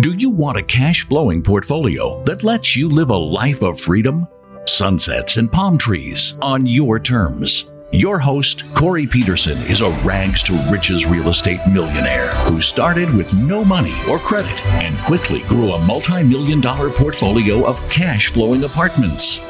Do you want a cash flowing portfolio that lets you live a life of freedom? Sunsets and palm trees on your terms. Your host, Corey Peterson, is a rags to riches real estate millionaire who started with no money or credit and quickly grew a multi million dollar portfolio of cash flowing apartments.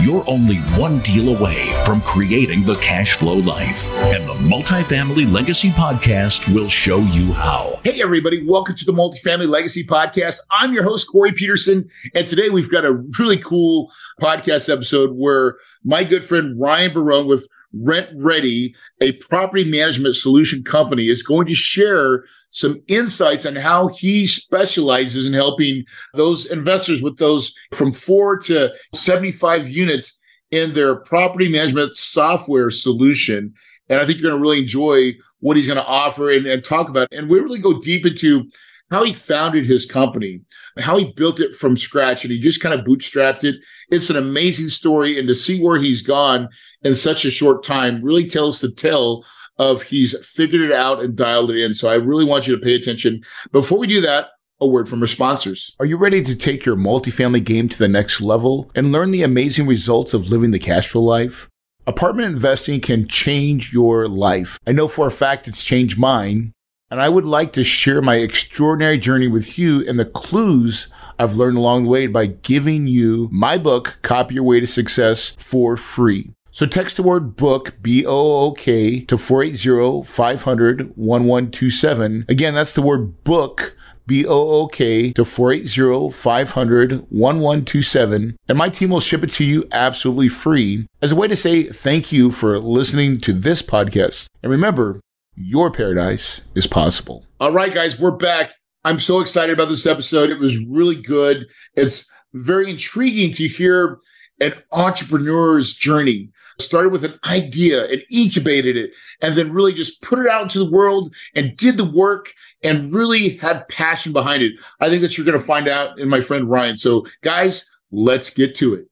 You're only one deal away from creating the cash flow life, and the Multifamily Legacy Podcast will show you how. Hey, everybody, welcome to the Multifamily Legacy Podcast. I'm your host, Corey Peterson, and today we've got a really cool podcast episode where my good friend Ryan Barone with RentRedi, a property management solution company, is going to share some insights on how he specializes in helping those investors with those from four to 75 units in their property management software solution. And I think you're going to really enjoy what he's going to offer and, and talk about. And we really go deep into how he founded his company, how he built it from scratch, and he just kind of bootstrapped it. It's an amazing story, and to see where he's gone in such a short time really tells the tale of he's figured it out and dialed it in. So I really want you to pay attention. Before we do that, a word from our sponsors. Are you ready to take your multifamily game to the next level and learn the amazing results of living the cash flow life? Apartment investing can change your life. I know for a fact it's changed mine. And I would like to share my extraordinary journey with you and the clues I've learned along the way by giving you my book, Copy Your Way to Success, for free. So text the word book, B O O K, to 480 500 1127. Again, that's the word book. B O O K to 480 500 1127. And my team will ship it to you absolutely free as a way to say thank you for listening to this podcast. And remember, your paradise is possible. All right, guys, we're back. I'm so excited about this episode. It was really good. It's very intriguing to hear an entrepreneur's journey. Started with an idea and incubated it, and then really just put it out into the world and did the work and really had passion behind it. I think that you're going to find out in my friend Ryan. So, guys, let's get to it.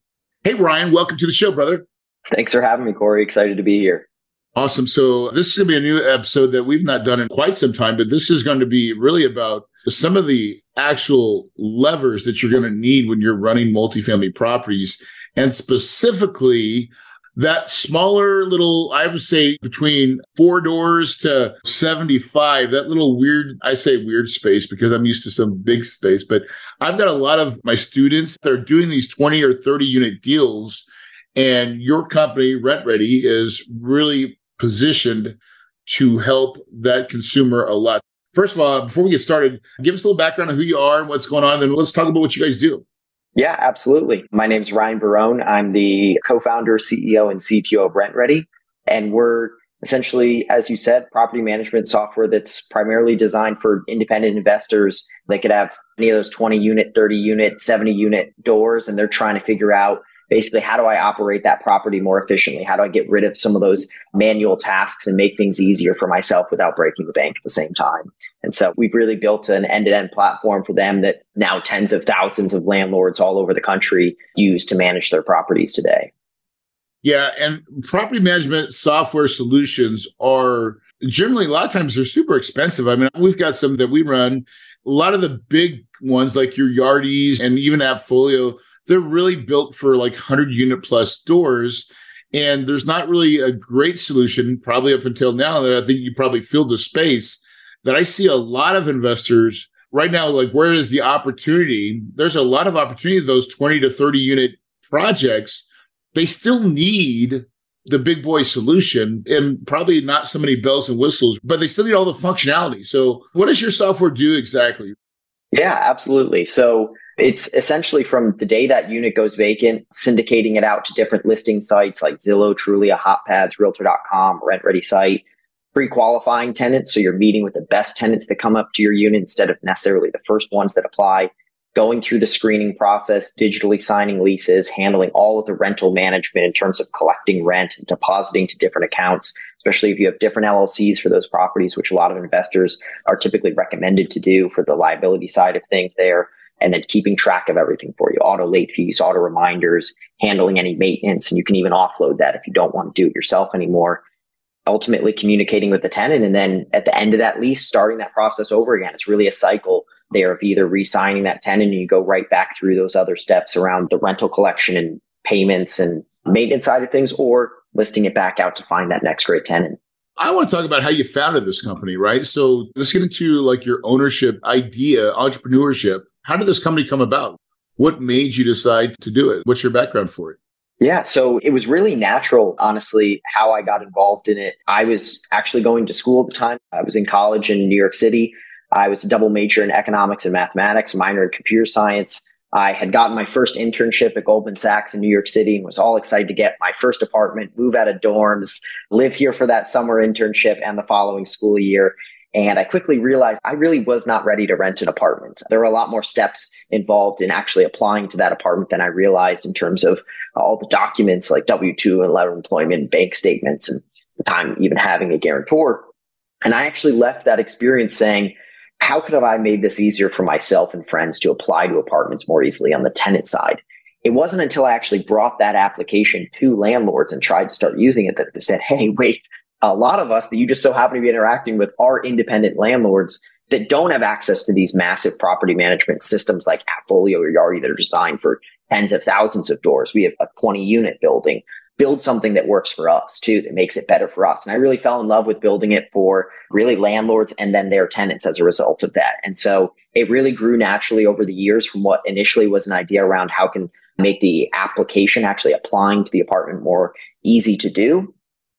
Hey, Ryan, welcome to the show, brother. Thanks for having me, Corey. Excited to be here. Awesome. So this is going to be a new episode that we've not done in quite some time, but this is going to be really about some of the actual levers that you're going to need when you're running multifamily properties. And specifically, that smaller little, I would say between four doors to 75, that little weird, I say weird space because I'm used to some big space, but I've got a lot of my students that are doing these 20 or 30 unit deals. And your company, RentRedi, is really positioned to help that consumer a lot. First of all, before we get started, give us a little background on who you are and what's going on, then let's talk about what you guys do. Yeah, absolutely. My name's Ryan Barone. I'm the co-founder, CEO, and CTO of RentRedi. And we're essentially, as you said, property management software that's primarily designed for independent investors. They could have any of those 20 unit, 30 unit, 70 unit doors, and they're trying to figure out basically how do I operate that property more efficiently? How do I get rid of some of those manual tasks and make things easier for myself without breaking the bank at the same time? And so we've really built an end to end platform for them that now tens of thousands of landlords all over the country use to manage their properties today. Yeah. And property management software solutions are generally a lot of times they're super expensive. I mean, we've got some that we run. A lot of the big ones like your Yardis and even AppFolio, they're really built for like 100 unit plus doors. And there's not really a great solution, probably up until now, that I think you probably filled the space. That I see a lot of investors right now, like where is the opportunity? There's a lot of opportunity, those 20 to 30 unit projects. They still need the big boy solution and probably not so many bells and whistles, but they still need all the functionality. So, what does your software do exactly? Yeah, absolutely. So, it's essentially from the day that unit goes vacant, syndicating it out to different listing sites like Zillow, Trulia, HotPads, Realtor.com, RentRedi site, pre-qualifying tenants. So you're meeting with the best tenants that come up to your unit instead of necessarily the first ones that apply, going through the screening process, digitally signing leases, handling all of the rental management in terms of collecting rent and depositing to different accounts, especially if you have different LLCs for those properties, which a lot of investors are typically recommended to do for the liability side of things there and then keeping track of everything for you auto late fees, auto reminders, handling any maintenance. And you can even offload that if you don't want to do it yourself anymore. Ultimately, communicating with the tenant. And then at the end of that lease, starting that process over again. It's really a cycle They're of either re signing that tenant and you go right back through those other steps around the rental collection and payments and maintenance side of things, or listing it back out to find that next great tenant. I want to talk about how you founded this company, right? So let's get into like your ownership idea, entrepreneurship. How did this company come about? What made you decide to do it? What's your background for it? Yeah, so it was really natural, honestly, how I got involved in it. I was actually going to school at the time. I was in college in New York City. I was a double major in economics and mathematics, minor in computer science. I had gotten my first internship at Goldman Sachs in New York City and was all excited to get my first apartment, move out of dorms, live here for that summer internship and the following school year. And I quickly realized I really was not ready to rent an apartment. There were a lot more steps involved in actually applying to that apartment than I realized in terms of all the documents like W 2 and letter of employment, bank statements, and the time even having a guarantor. And I actually left that experience saying, how could have I made this easier for myself and friends to apply to apartments more easily on the tenant side? It wasn't until I actually brought that application to landlords and tried to start using it that they said, hey, wait, a lot of us that you just so happen to be interacting with are independent landlords that don't have access to these massive property management systems like AppFolio or Yardi that are designed for tens of thousands of doors. We have a 20 unit building. Build something that works for us too, that makes it better for us. And I really fell in love with building it for really landlords and then their tenants as a result of that. And so it really grew naturally over the years from what initially was an idea around how can make the application actually applying to the apartment more easy to do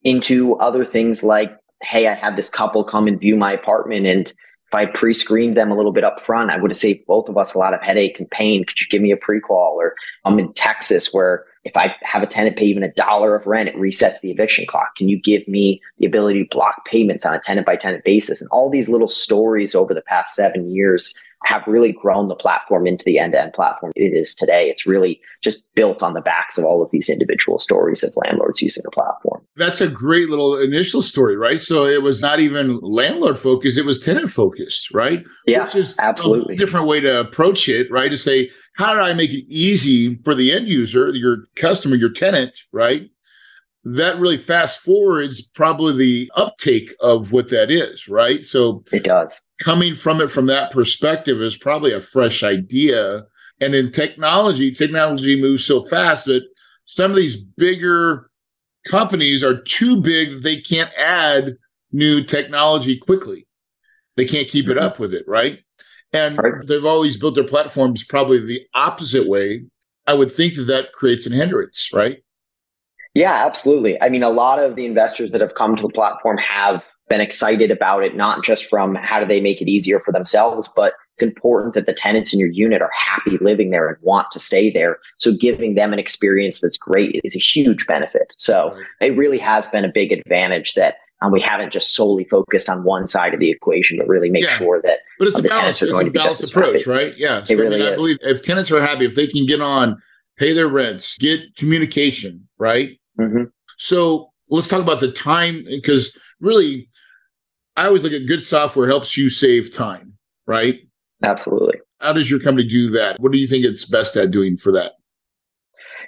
into other things like, hey, I had this couple come and view my apartment and if I pre-screened them a little bit up front, I would have saved both of us a lot of headaches and pain. Could you give me a pre-qual? Or I'm in Texas where if I have a tenant pay even a dollar of rent, it resets the eviction clock. Can you give me the ability to block payments on a tenant by tenant basis? And all these little stories over the past seven years have really grown the platform into the end to end platform it is today. It's really just built on the backs of all of these individual stories of landlords using the platform. That's a great little initial story, right? So it was not even landlord focused, it was tenant focused, right? Yeah, Which is absolutely. A different way to approach it, right? To say, how do I make it easy for the end user, your customer, your tenant, right? That really fast forwards probably the uptake of what that is, right? So it does. Coming from it from that perspective is probably a fresh idea. And in technology, technology moves so fast that some of these bigger companies are too big that they can't add new technology quickly. They can't keep it mm-hmm. up with it, right? And right. they've always built their platforms probably the opposite way. I would think that that creates an hindrance, right? Yeah, absolutely. I mean, a lot of the investors that have come to the platform have been excited about it, not just from how do they make it easier for themselves, but it's important that the tenants in your unit are happy living there and want to stay there. So giving them an experience that's great is a huge benefit. So it really has been a big advantage that um, we haven't just solely focused on one side of the equation, but really make yeah. sure that but it's um, a balance, it's a balanced approach, happy. right? Yeah, it really I, mean, I believe if tenants are happy, if they can get on, pay their rents, get communication, right? Mm-hmm. So let's talk about the time because really, I always look at good software helps you save time, right? Absolutely. How does your company do that? What do you think it's best at doing for that?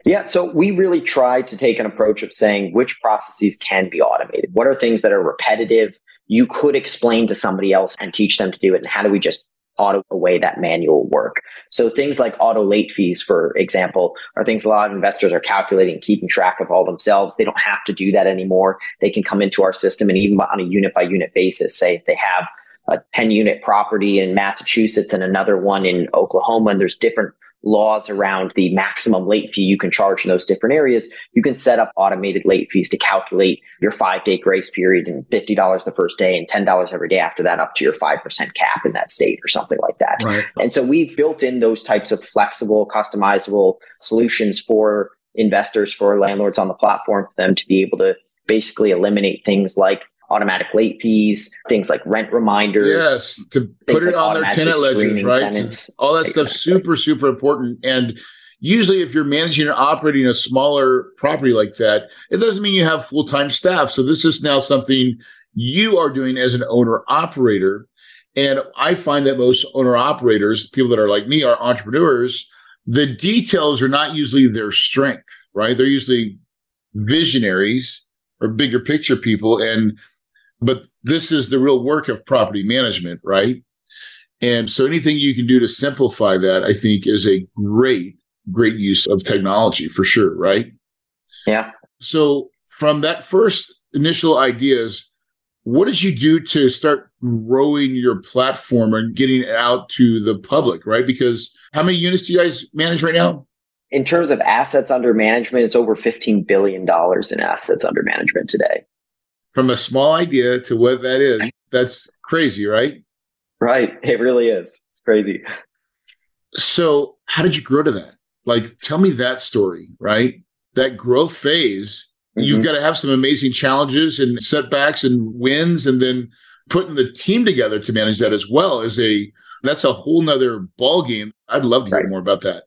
Yeah, so we really try to take an approach of saying which processes can be automated. What are things that are repetitive? You could explain to somebody else and teach them to do it. And how do we just auto away that manual work. So things like auto late fees, for example, are things a lot of investors are calculating, keeping track of all themselves. They don't have to do that anymore. They can come into our system and even on a unit by unit basis, say if they have a 10 unit property in Massachusetts and another one in Oklahoma, and there's different laws around the maximum late fee you can charge in those different areas, you can set up automated late fees to calculate your five day grace period and $50 the first day and $10 every day after that up to your 5% cap in that state or something like that. Right. And so we've built in those types of flexible, customizable solutions for investors, for landlords on the platform for them to be able to basically eliminate things like automatic late fees, things like rent reminders. Yes, to put it like on their tenant ledgers, right? Tenants. All that stuff super, super important. And usually if you're managing or operating a smaller property like that, it doesn't mean you have full-time staff. So this is now something you are doing as an owner operator. And I find that most owner operators, people that are like me, are entrepreneurs. The details are not usually their strength, right? They're usually visionaries or bigger picture people. And but this is the real work of property management, right? And so anything you can do to simplify that, I think is a great, great use of technology for sure, right? Yeah. So from that first initial ideas, what did you do to start growing your platform and getting it out to the public, right? Because how many units do you guys manage right now? In terms of assets under management, it's over $15 billion in assets under management today. From a small idea to what that is, that's crazy, right? Right. It really is. It's crazy. So, how did you grow to that? Like, tell me that story, right? That growth phase, mm-hmm. you've got to have some amazing challenges and setbacks and wins, and then putting the team together to manage that as well is a that's a whole nother ball game. I'd love to hear more about that.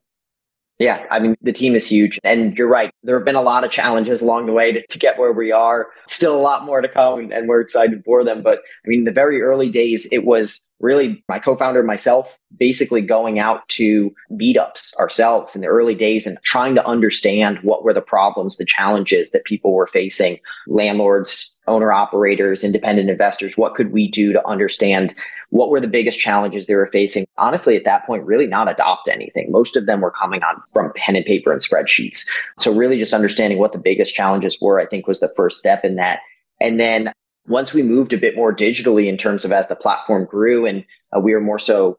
Yeah, I mean, the team is huge. And you're right. There have been a lot of challenges along the way to, to get where we are. Still a lot more to come, and, and we're excited for them. But I mean, the very early days, it was really my co-founder myself basically going out to meetups ourselves in the early days and trying to understand what were the problems the challenges that people were facing landlords owner operators independent investors what could we do to understand what were the biggest challenges they were facing honestly at that point really not adopt anything most of them were coming on from pen and paper and spreadsheets so really just understanding what the biggest challenges were i think was the first step in that and then once we moved a bit more digitally in terms of as the platform grew and uh, we were more so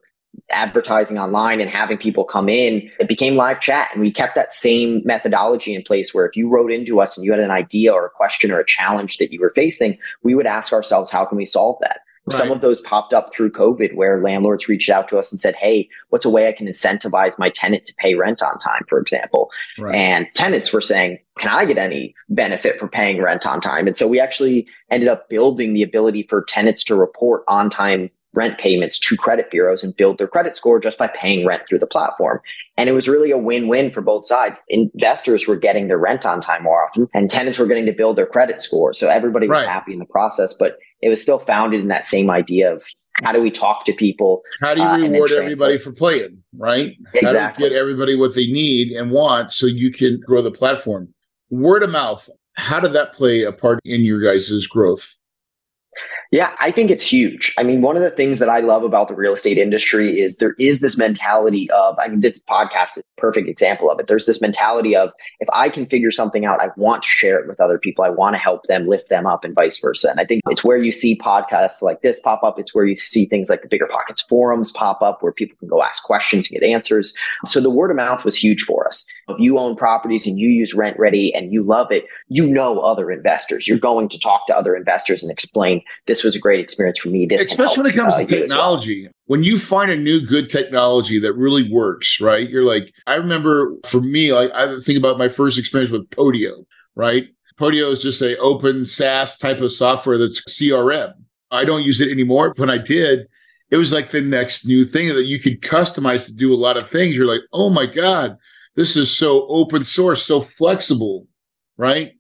advertising online and having people come in, it became live chat. And we kept that same methodology in place where if you wrote into us and you had an idea or a question or a challenge that you were facing, we would ask ourselves, how can we solve that? Right. Some of those popped up through COVID where landlords reached out to us and said, Hey, what's a way I can incentivize my tenant to pay rent on time, for example? Right. And tenants were saying, Can I get any benefit for paying rent on time? And so we actually ended up building the ability for tenants to report on time rent payments to credit bureaus and build their credit score just by paying rent through the platform. And it was really a win-win for both sides. Investors were getting their rent on time more often and tenants were getting to build their credit score. So everybody was right. happy in the process, but it was still founded in that same idea of how do we talk to people? How do you uh, reward everybody for playing, right? Exactly. How do you get everybody what they need and want so you can grow the platform? Word of mouth, how did that play a part in your guys' growth? Yeah, I think it's huge. I mean, one of the things that I love about the real estate industry is there is this mentality of, I mean, this podcast is a perfect example of it. There's this mentality of if I can figure something out, I want to share it with other people. I want to help them lift them up and vice versa. And I think it's where you see podcasts like this pop up. It's where you see things like the BiggerPockets forums pop up where people can go ask questions and get answers. So the word of mouth was huge for us. If you own properties and you use RentRedi and you love it, you know other investors. You're going to talk to other investors and explain this was a great experience for me. This Especially when it comes uh, to technology. Well. When you find a new good technology that really works, right? You're like, I remember for me, like I think about my first experience with Podio, right? Podio is just a open SaaS type of software that's CRM. I don't use it anymore. When I did, it was like the next new thing that you could customize to do a lot of things. You're like, oh my God, this is so open source, so flexible, right?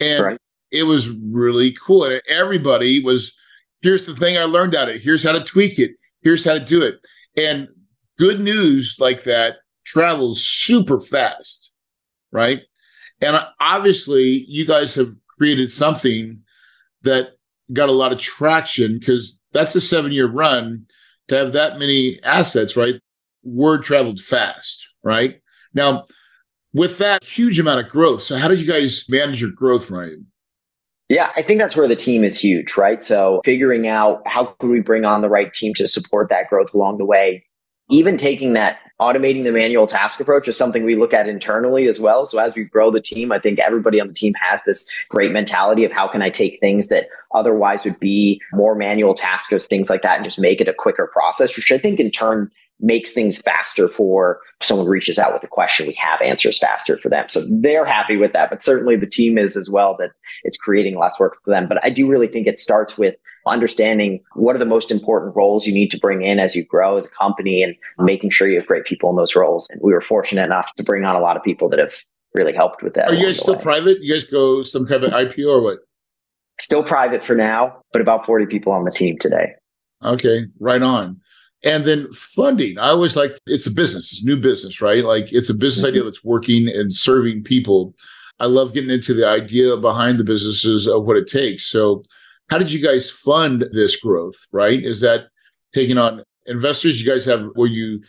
And right. it was really cool. And everybody was here's the thing I learned out of it. Here's how to tweak it. Here's how to do it. And good news like that travels super fast, right? And obviously, you guys have created something that got a lot of traction because that's a seven year run to have that many assets, right? Word traveled fast, right? Now, with that huge amount of growth, so how did you guys manage your growth, Ryan? Yeah, I think that's where the team is huge, right? So figuring out how could we bring on the right team to support that growth along the way. Even taking that automating the manual task approach is something we look at internally as well. So as we grow the team, I think everybody on the team has this great mentality of how can I take things that otherwise would be more manual tasks, or things like that, and just make it a quicker process, which I think in turn makes things faster for someone reaches out with a question we have answers faster for them. So they're happy with that. But certainly the team is as well that it's creating less work for them. But i do really think it starts with understanding what are the most important roles you need to bring in as you grow as a company and making sure you have great people in those roles. And we were fortunate enough to bring on a lot of people that have really helped with that are you guys still way. private? You guys go some kind of ipo or what? Still private for now but about 40 people on the team today. Okay right on and then funding. I always like it's a business, it's new business, right? Like it's a business mm-hmm. idea that's working and serving people. I love getting into the idea behind the businesses of what it takes. So, how did you guys fund this growth, right? Is that taking on investors? You guys have, were you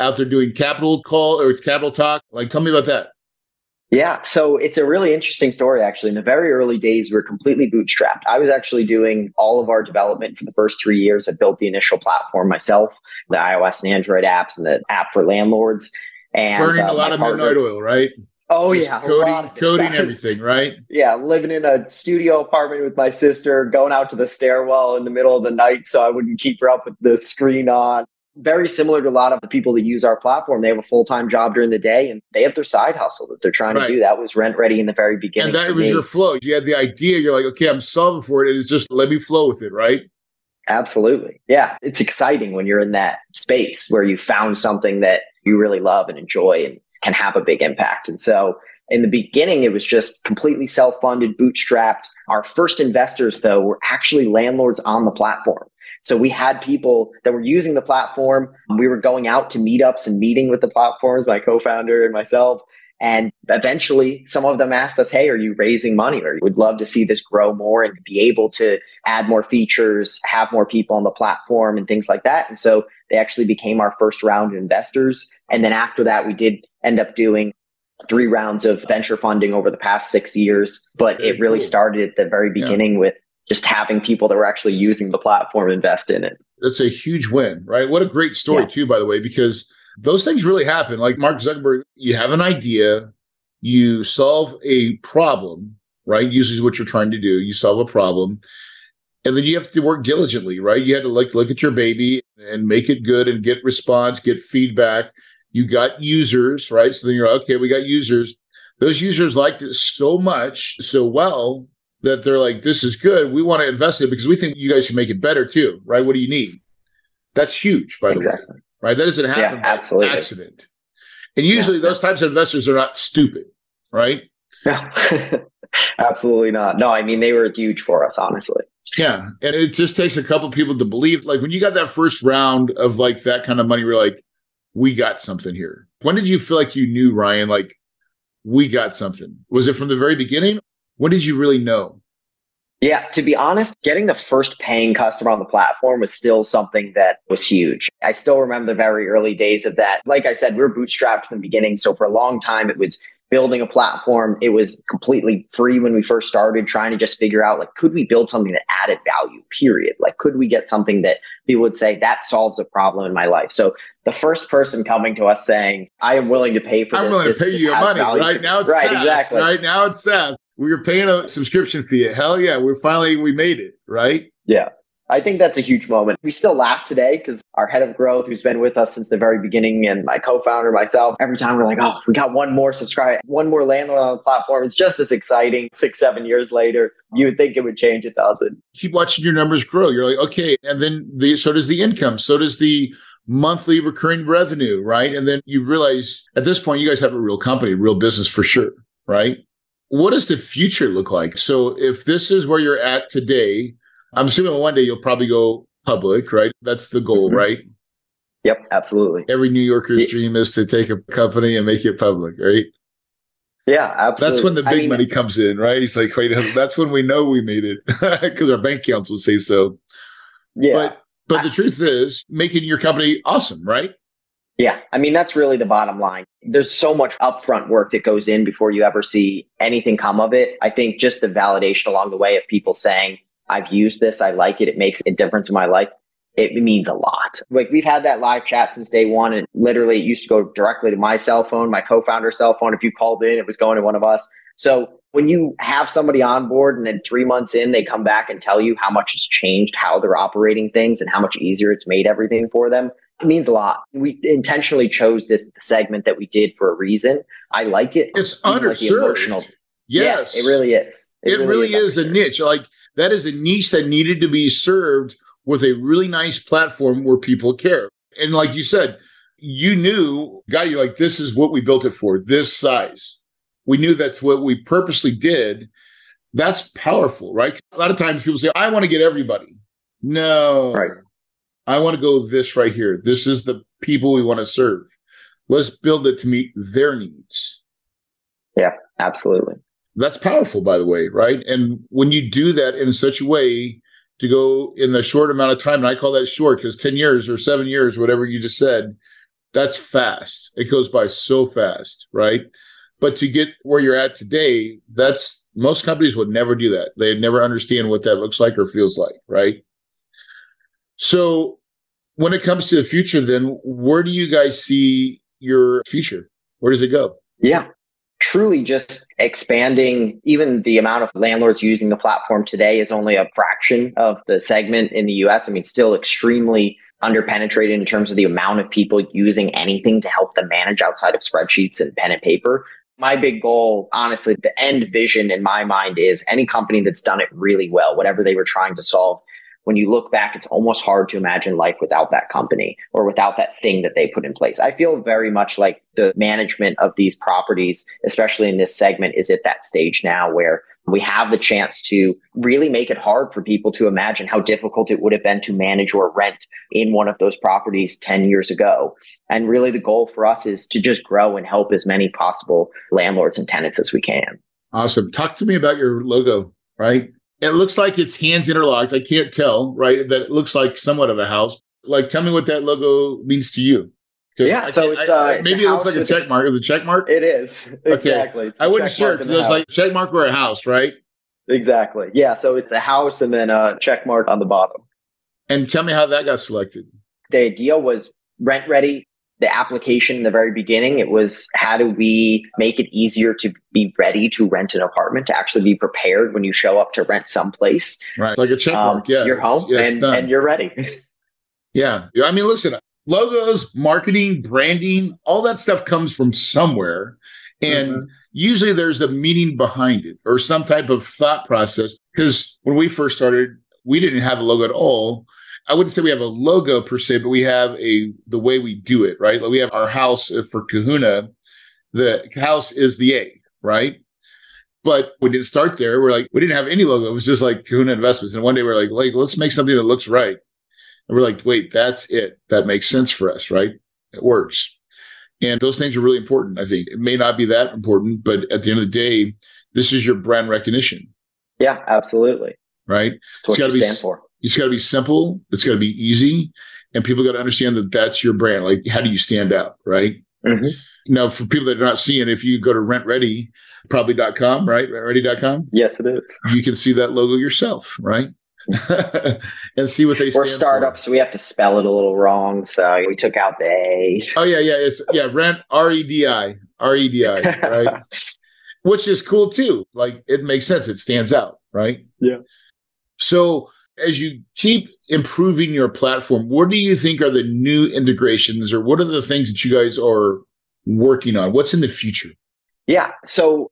out there doing capital call or capital talk? Like, tell me about that. Yeah, so it's a really interesting story, actually. In the very early days, we are completely bootstrapped. I was actually doing all of our development for the first three years. I built the initial platform myself, the iOS and Android apps, and the app for landlords. And burning uh, a lot of partner, midnight oil, right? Oh Just yeah, coding, coding everything, right? Yeah, living in a studio apartment with my sister, going out to the stairwell in the middle of the night so I wouldn't keep her up with the screen on very similar to a lot of the people that use our platform. They have a full time job during the day and they have their side hustle that they're trying right. to do. That was RentRedi in the very beginning. And that was me. your flow. You had the idea. You're like, okay, I'm solving for it. It's just let me flow with it, right? Absolutely. Yeah. It's exciting when you're in that space where you found something that you really love and enjoy and can have a big impact. And so in the beginning, it was just completely self funded, bootstrapped. Our first investors, though, were actually landlords on the platform. So we had people that were using the platform. We were going out to meetups and meeting with the platforms, my co-founder and myself. And eventually some of them asked us, Hey, are you raising money? Or you would love to see this grow more and be able to add more features, have more people on the platform and things like that. And so they actually became our first round of investors. And then after that, we did end up doing three rounds of venture funding over the past six years. But Very it really cool. started at the very beginning yeah. with just having people that were actually using the platform invest in it. That's a huge win, right? What a great story, yeah. too, by the way, because those things really happen. Like Mark Zuckerberg, you have an idea, you solve a problem, right? Usually is what you're trying to do. You solve a problem. And then you have to work diligently, right? You had to like look at your baby and make it good and get response, get feedback. You got users, right? So then you're like, okay, we got users. Those users liked it so much, so well that they're like, this is good. We want to invest in it because we think you guys can make it better too, right? What do you need? That's huge, by exactly. the way, right? That doesn't happen yeah, by absolutely. accident. And usually yeah. those types of investors are not stupid, right? No, absolutely not. No, I mean, they were huge for us, honestly. Yeah. And it just takes a couple people to believe. Like when you got that first round of like that kind of money, we're like, we got something here. When did you feel like you knew, Ryan, like we got something? Was it from the very beginning When did you really know? Yeah, to be honest, getting the first paying customer on the platform was still something that was huge. I still remember the very early days of that. Like I said, we were bootstrapped from the beginning. So for a long time, it was building a platform. It was completely free when we first started, trying to just figure out like, could we build something that added value, period? Like, could we get something that people would say that solves a problem in my life? So the first person coming to us saying, I am willing to pay for I'm this. I'm willing this, to pay you your money. Right now it's right, SaaS. Exactly. Right now it's SaaS we were paying a subscription fee. Hell yeah, we're finally we made it, right? Yeah. I think that's a huge moment. We still laugh today because our head of growth, who's been with us since the very beginning, and my co-founder, myself, every time we're like, oh, we got one more subscribe, one more landlord on the platform. It's just as exciting six, seven years later. You would think it would change. It doesn't. Keep watching your numbers grow. You're like, okay. And then the so does the income. So does the monthly recurring revenue, right? And then you realize at this point, you guys have a real company, real business for sure, right? What does the future look like? So if this is where you're at today, I'm assuming one day you'll probably go public, right? That's the goal, mm-hmm. right? Yep, absolutely. Every New Yorker's yeah. dream is to take a company and make it public, right? Yeah, absolutely. That's when the big I mean, money comes in, right? He's like, wait, that's when we know we made it because our bank accounts will say so. Yeah. But but I, the truth is making your company awesome, right? Yeah. I mean, that's really the bottom line. There's so much upfront work that goes in before you ever see anything come of it. I think just the validation along the way of people saying, I've used this, I like it, it makes a difference in my life. It means a lot. Like we've had that live chat since day one, and literally it used to go directly to my cell phone, my co founder's cell phone. If you called in, it was going to one of us. So when you have somebody on board and then three months in, they come back and tell you how much has changed, how they're operating things, and how much easier it's made everything for them, it means a lot. We intentionally chose this segment that we did for a reason. I like it. It's underserved. Like yes, yeah, it really is. It, it really, really, is, is a niche. Like that is a niche that needed to be served with a really nice platform where people care. And like you said, you knew, God, you're like, this is what we built it for, this size. We knew that's what we purposely did. That's powerful, right? A lot of times people say, I want to get everybody. No, right. I want to go this right here. This is the people we want to serve. Let's build it to meet their needs. Yeah, absolutely. That's powerful, by the way, right? And when you do that in such a way, to go in the short amount of time. And I call that short because 10 years or seven years, whatever you just said, that's fast. It goes by so fast, right? But to get where you're at today, that's most companies would never do that. They'd never understand what that looks like or feels like, right? So when it comes to the future, then where do you guys see your future? Where does it go? Yeah. Truly just expanding even the amount of landlords using the platform today is only a fraction of the segment in the US. I mean, still extremely underpenetrated in terms of the amount of people using anything to help them manage outside of spreadsheets and pen and paper. My big goal, honestly, the end vision in my mind is any company that's done it really well, whatever they were trying to solve, when you look back, it's almost hard to imagine life without that company or without that thing that they put in place. I feel very much like the management of these properties, especially in this segment, is at that stage now where we have the chance to really make it hard for people to imagine how difficult it would have been to manage or rent in one of those properties 10 years ago. And really, the goal for us is to just grow and help as many possible landlords and tenants as we can. Awesome. Talk to me about your logo, right? It looks like it's hands interlocked. I can't tell, right? That it looks like somewhat of a house. Like, tell me what that logo means to you. Yeah, so it's uh, maybe it looks like a check mark. Is a check mark? It is exactly. I wasn't sure because it was like check mark or a house, right? Exactly. Yeah. So it's a house and then a check mark on the bottom. And tell me how that got selected. The idea was RentRedi the application in the very beginning, it was how do we make it easier to be ready to rent an apartment, to actually be prepared when you show up to rent someplace. Right. It's like a check mark. Um, yeah. You're home yeah, and, and you're ready. yeah. I mean, listen, logos, marketing, branding, all that stuff comes from somewhere. And mm-hmm. usually there's a meaning behind it or some type of thought process. Because when we first started, we didn't have a logo at all. I wouldn't say we have a logo per se, but we have a the way we do it, right? Like we have our house uh, for Kahuna. The house is the A, right? But we didn't start there. We're like, we didn't have any logo. It was just like Kahuna Investments. And one day we're like, like, let's make something that looks right. And we're like, wait, that's it. That makes sense for us, right? It works. And those things are really important, I think. It may not be that important, but at the end of the day, this is your brand recognition. Yeah, absolutely. Right? It's what you stand be, for. It's got to be simple. It's got to be easy, and people got to understand that that's your brand. Like, how do you stand out, right? Mm-hmm. Now, for people that are not seeing, if you go to RentRedi, probably.com, right? RentRedi.com. Yes, it is. You can see that logo yourself, right? and see what they. We're startups, so we have to spell it a little wrong. So we took out the A. Oh yeah, yeah. It's yeah, rent R E D I R E D I, right? Which is cool too. Like it makes sense. It stands out, right? Yeah. So as you keep improving your platform, what do you think are the new integrations or what are the things that you guys are working on? What's in the future? Yeah. So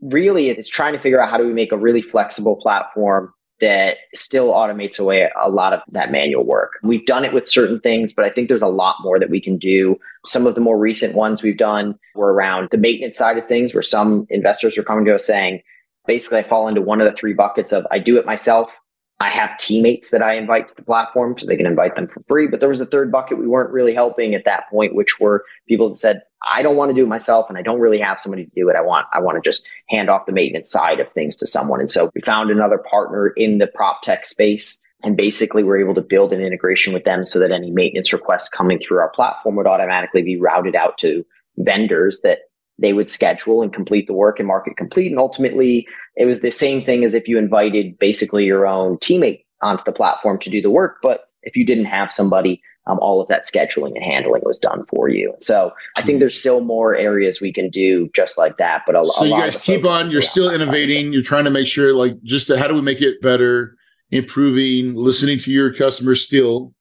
really it's trying to figure out how do we make a really flexible platform that still automates away a lot of that manual work. We've done it with certain things, but I think there's a lot more that we can do. Some of the more recent ones we've done were around the maintenance side of things, where some investors were coming to us saying, basically, I fall into one of the three buckets of I do it myself I have teammates that I invite to the platform because they can invite them for free. But there was a third bucket we weren't really helping at that point, which were people that said, I don't want to do it myself and I don't really have somebody to do it. I want, I want to just hand off the maintenance side of things to someone. And so we found another partner in the prop tech space. And basically, we're able to build an integration with them so that any maintenance requests coming through our platform would automatically be routed out to vendors that they would schedule and complete the work and mark it complete. And ultimately, it was the same thing as if you invited basically your own teammate onto the platform to do the work. But if you didn't have somebody, um, all of that scheduling and handling was done for you. So I think there's still more areas we can do just like that. But a, so a you guys keep on. You're still innovating. You're trying to make sure, like, just to, how do we make it better, improving, listening to your customers still.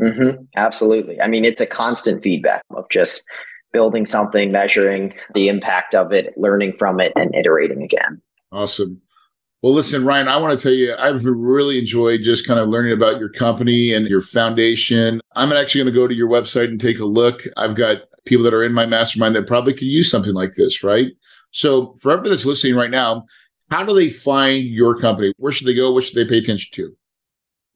Mm-hmm. Absolutely. I mean, it's a constant feedback of just building something, measuring the impact of it, learning from it, and iterating again. Awesome. Well, listen, Ryan, I want to tell you, I've really enjoyed just kind of learning about your company and your foundation. I'm actually going to go to your website and take a look. I've got people that are in my mastermind that probably could use something like this, right? So, for everybody that's listening right now, how do they find your company? Where should they go? What should they pay attention to?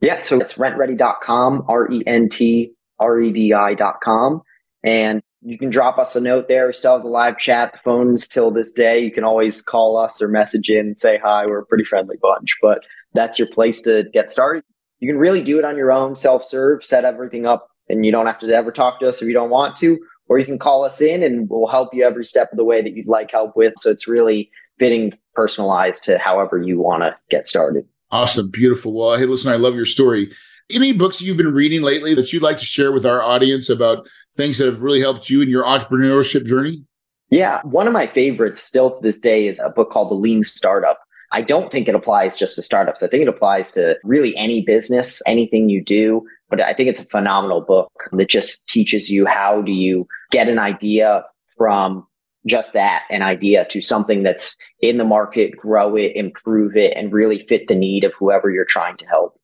Yeah, so it's rentredi.com, R E N T R E D I.com. And you can drop us a note there. We still have the live chat, the phones till this day. You can always call us or message in and say hi. We're a pretty friendly bunch. But that's your place to get started. You can really do it on your own, self serve, set everything up, and you don't have to ever talk to us if you don't want to. Or you can call us in and we'll help you every step of the way that you'd like help with. So it's really fitting, personalized to however you want to get started. Awesome. Beautiful. Well, hey, listen, I love your story. Any books you've been reading lately that you'd like to share with our audience about things that have really helped you in your entrepreneurship journey? Yeah. One of my favorites still to this day is a book called The Lean Startup. I don't think it applies just to startups. I think it applies to really any business, anything you do. But I think it's a phenomenal book that just teaches you how do you get an idea from just that, an idea to something that's in the market, grow it, improve it, and really fit the need of whoever you're trying to help.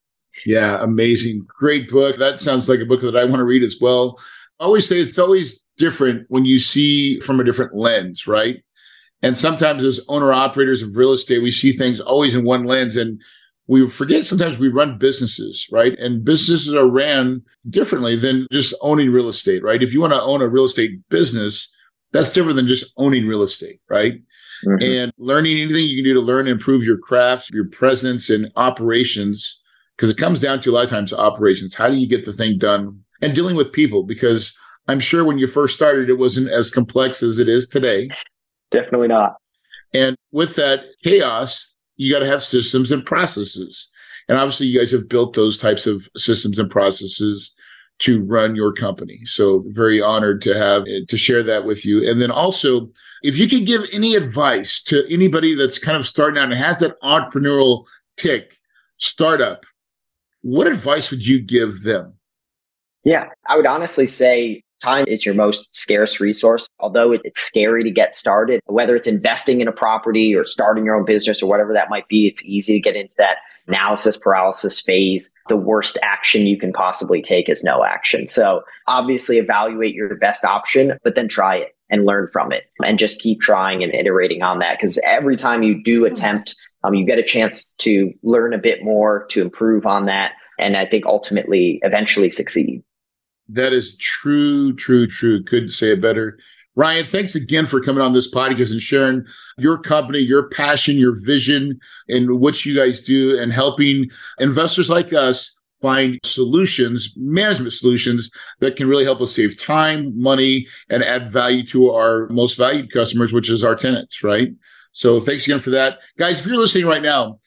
Yeah, amazing. Great book. That sounds like a book that I want to read as well. I always say it's always different when you see from a different lens, right? And sometimes as owner operators of real estate, we see things always in one lens and we forget sometimes we run businesses, right? And businesses are ran differently than just owning real estate, right? If you want to own a real estate business, that's different than just owning real estate, right? Mm-hmm. And learning anything you can do to learn and improve your craft, your presence and operations, because it comes down to a lot of times operations. How do you get the thing done? And dealing with people, because I'm sure when you first started, it wasn't as complex as it is today. Definitely not. And with that chaos, you got to have systems and processes. And obviously, you guys have built those types of systems and processes to run your company. So very honored to have eh, to share that with you. And then also, if you could give any advice to anybody that's kind of starting out and has that entrepreneurial tick, startup, what advice would you give them? Yeah, I would honestly say time is your most scarce resource. Although it's scary to get started, whether it's investing in a property or starting your own business or whatever that might be, it's easy to get into that analysis paralysis phase, the worst action you can possibly take is no action. So obviously evaluate your best option, but then try it and learn from it and just keep trying and iterating on that. Because every time you do attempt, um, you get a chance to learn a bit more, to improve on that. And I think ultimately, eventually succeed. That is true, true, true. Couldn't say it better. Ryan, thanks again for coming on this podcast and sharing your company, your passion, your vision, and what you guys do, and helping investors like us find solutions, management solutions that can really help us save time, money, and add value to our most valued customers, which is our tenants, right? So thanks again for that. Guys, if you're listening right now,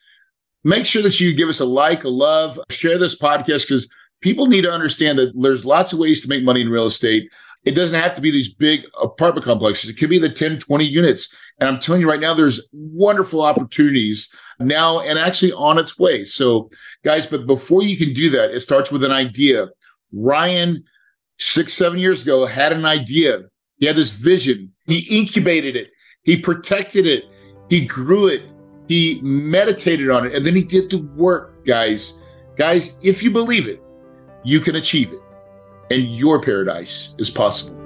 make sure that you give us a like, a love, share this podcast because people need to understand that there's lots of ways to make money in real estate. It doesn't have to be these big apartment complexes. It could be the 10, 20 units. And I'm telling you right now, there's wonderful opportunities now and actually on its way. So, guys, but before you can do that, it starts with an idea. Ryan, six, seven years ago, had an idea. He had this vision. He incubated it, he protected it, he grew it, he meditated on it, and then he did the work, guys. Guys, if you believe it, you can achieve it and your paradise is possible.